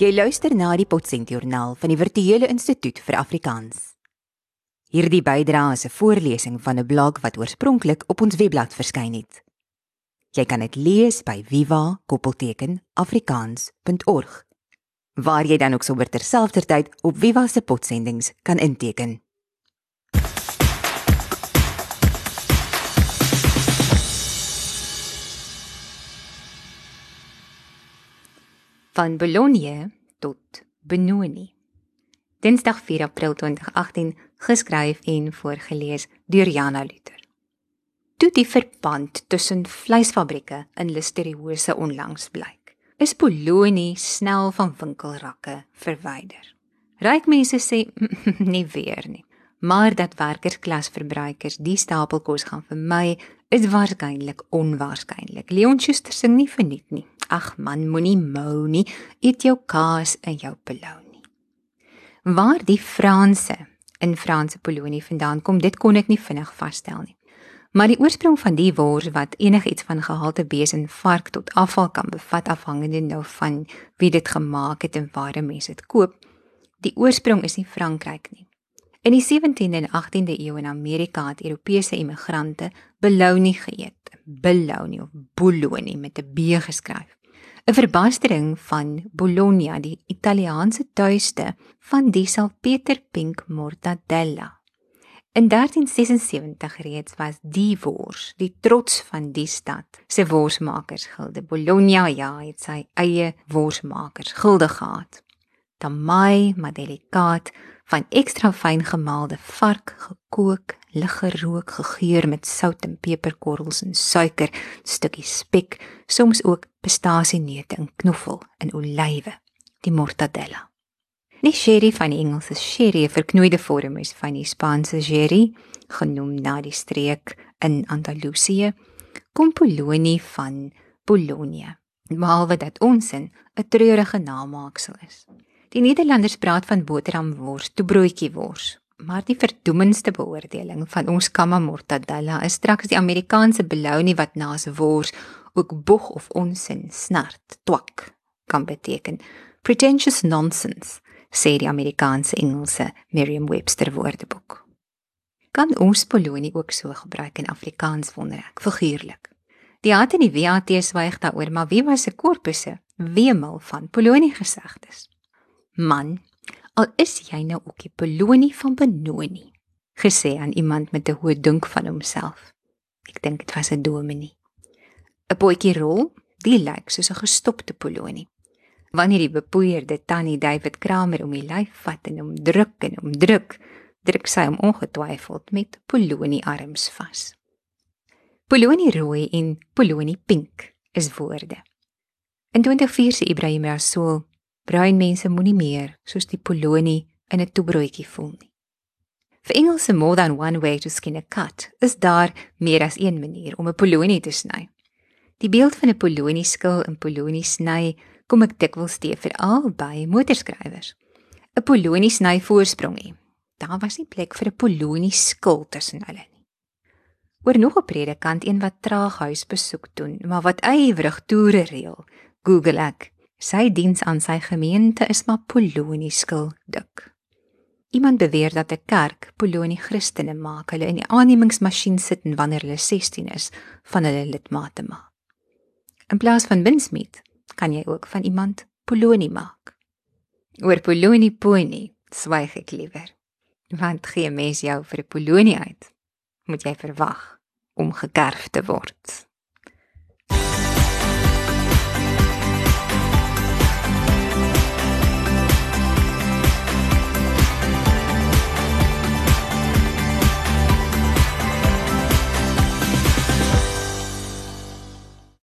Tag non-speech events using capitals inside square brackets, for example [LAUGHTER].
Jy luister na die Potsendjoernaal van die Virtuele Instituut vir Afrikaans. Hierdie bydrae is 'n voorlesing van 'n blog wat oorspronklik op ons webblad verskyn het. Jy kan dit lees by viva-afrikaans.org waar jy dan ook sommer terselfdertyd op Viva se potsendings kan inteken. Van Bologna tot Benoni. Dinsdag 4 April 2018 geskryf en voorgeles deur Jana Luther. Toe die verband tussen vleisfabrieke in Listeriose onlangs blyk, is Bologna snel van winkelrakke verwyder. Ryk mense sê [LAUGHS] nie weer nie, maar dat werkersklasverbruikers die stapelkos gaan vermy, is waarskynlik onwaarskynlik. Leon Schuster sing nie verniet nie. Ag man, moenie mou nie. Eet jou kaas en jou polony. Waar die Franse in Franse polonie vandaan kom, dit kon ek nie vinnig vasstel nie. Maar die oorsprong van die wors wat enigiets van gehalte bees en vark tot afval kan bevat afhangende nou van wie dit gemaak het en waar mense dit koop, die oorsprong is nie Frankryk nie. In die 17de en 18de eeu in Amerika het Europese immigrante bologna geëet. Bologna of bologna met 'n B geskryf. 'n verbastering van Bologna, die Italiaanse tuiste van die Salpeter Pink mortadella. In 1376 reeds was die wors die trots van die stad. Se worsmakers gilde Bologna ja, het sy eie worsmakers gilde gehad. Tamai, maar delikaat, van ekstra fyn gemaalde vark gekook, lig gerook, gegeur met sout en peperkorrels en suiker, stukkies spek, soms ook pistasieneute en knoffel en olywe, die mortadella. Die sherry van die Engelse sherry, 'n verknoeide vorm is van die Spaanse sherry, genoem na die streek in Andalusië, kom Poloni van Bologna. Behalwe dat ons 'n treurige namaaksel is. Die Nederlanders praat van boterhamwors, toe broodjiewors, maar die verdoemendste beoordeling van ons kamma mortadella is straks die Amerikaanse bologna wat naas wors ook boeg of onsin snart, twak kan beteken. Pretentious nonsense, sê die Amerikaanse Engelse Merriam-Webster woordeboek. Kan ons bologna ook so gebruik in Afrikaans wonder ek, figuurlik. Die hat in die WAT swyg daaroor, maar wie was se korpusse wemel van bologna gesegdes? Man, al is jy nou ook die beloning van Benoni, gesê aan iemand met 'n hoë dink van homself. Ek dink dit was 'n dominee. 'n Boetjie rol, die lyk soos 'n gestopte polonie. Wanneer die bepoeierde tannie David Kramer om die lyf vat en hom druk en hom druk, druk sy hom ongetwyfeld met polonie arms vas. Polonie rooi en polonie pink is woorde. In 2004 se Ibrahim Rasool Bruin mense moenie meer soos die polonie in 'n toebroodjie voel nie. Vir Engelse more than one way to skin a cat is daar meer as een manier om 'n polonie te sny. Die beeld van 'n polonie skil en polonie sny kom ek dikwels te veral by motorskrywers. 'n Polonie sny voorsprong nie. Daar was nie plek vir 'n polonie skil tussen hulle nie. Oor nog 'n predikant, een wat traag huis besoek doen, maar wat ywerig toere reël, Google ek Sy diens aan sy gemeente is maar Polonie skuldig. Iemand beweer dat 'n kerk Polonie Christene maak, hulle in die aannemingsmasjien sit en wanneer hulle 16 is, van hulle lidmate maak. In plaas van binsmeet, kan jy ook van iemand Polonie maak. Oor Polonie Pony swyg ek liewer. Want gee mens jou vir 'n Polonie uit, moet jy verwag om gekerf te word.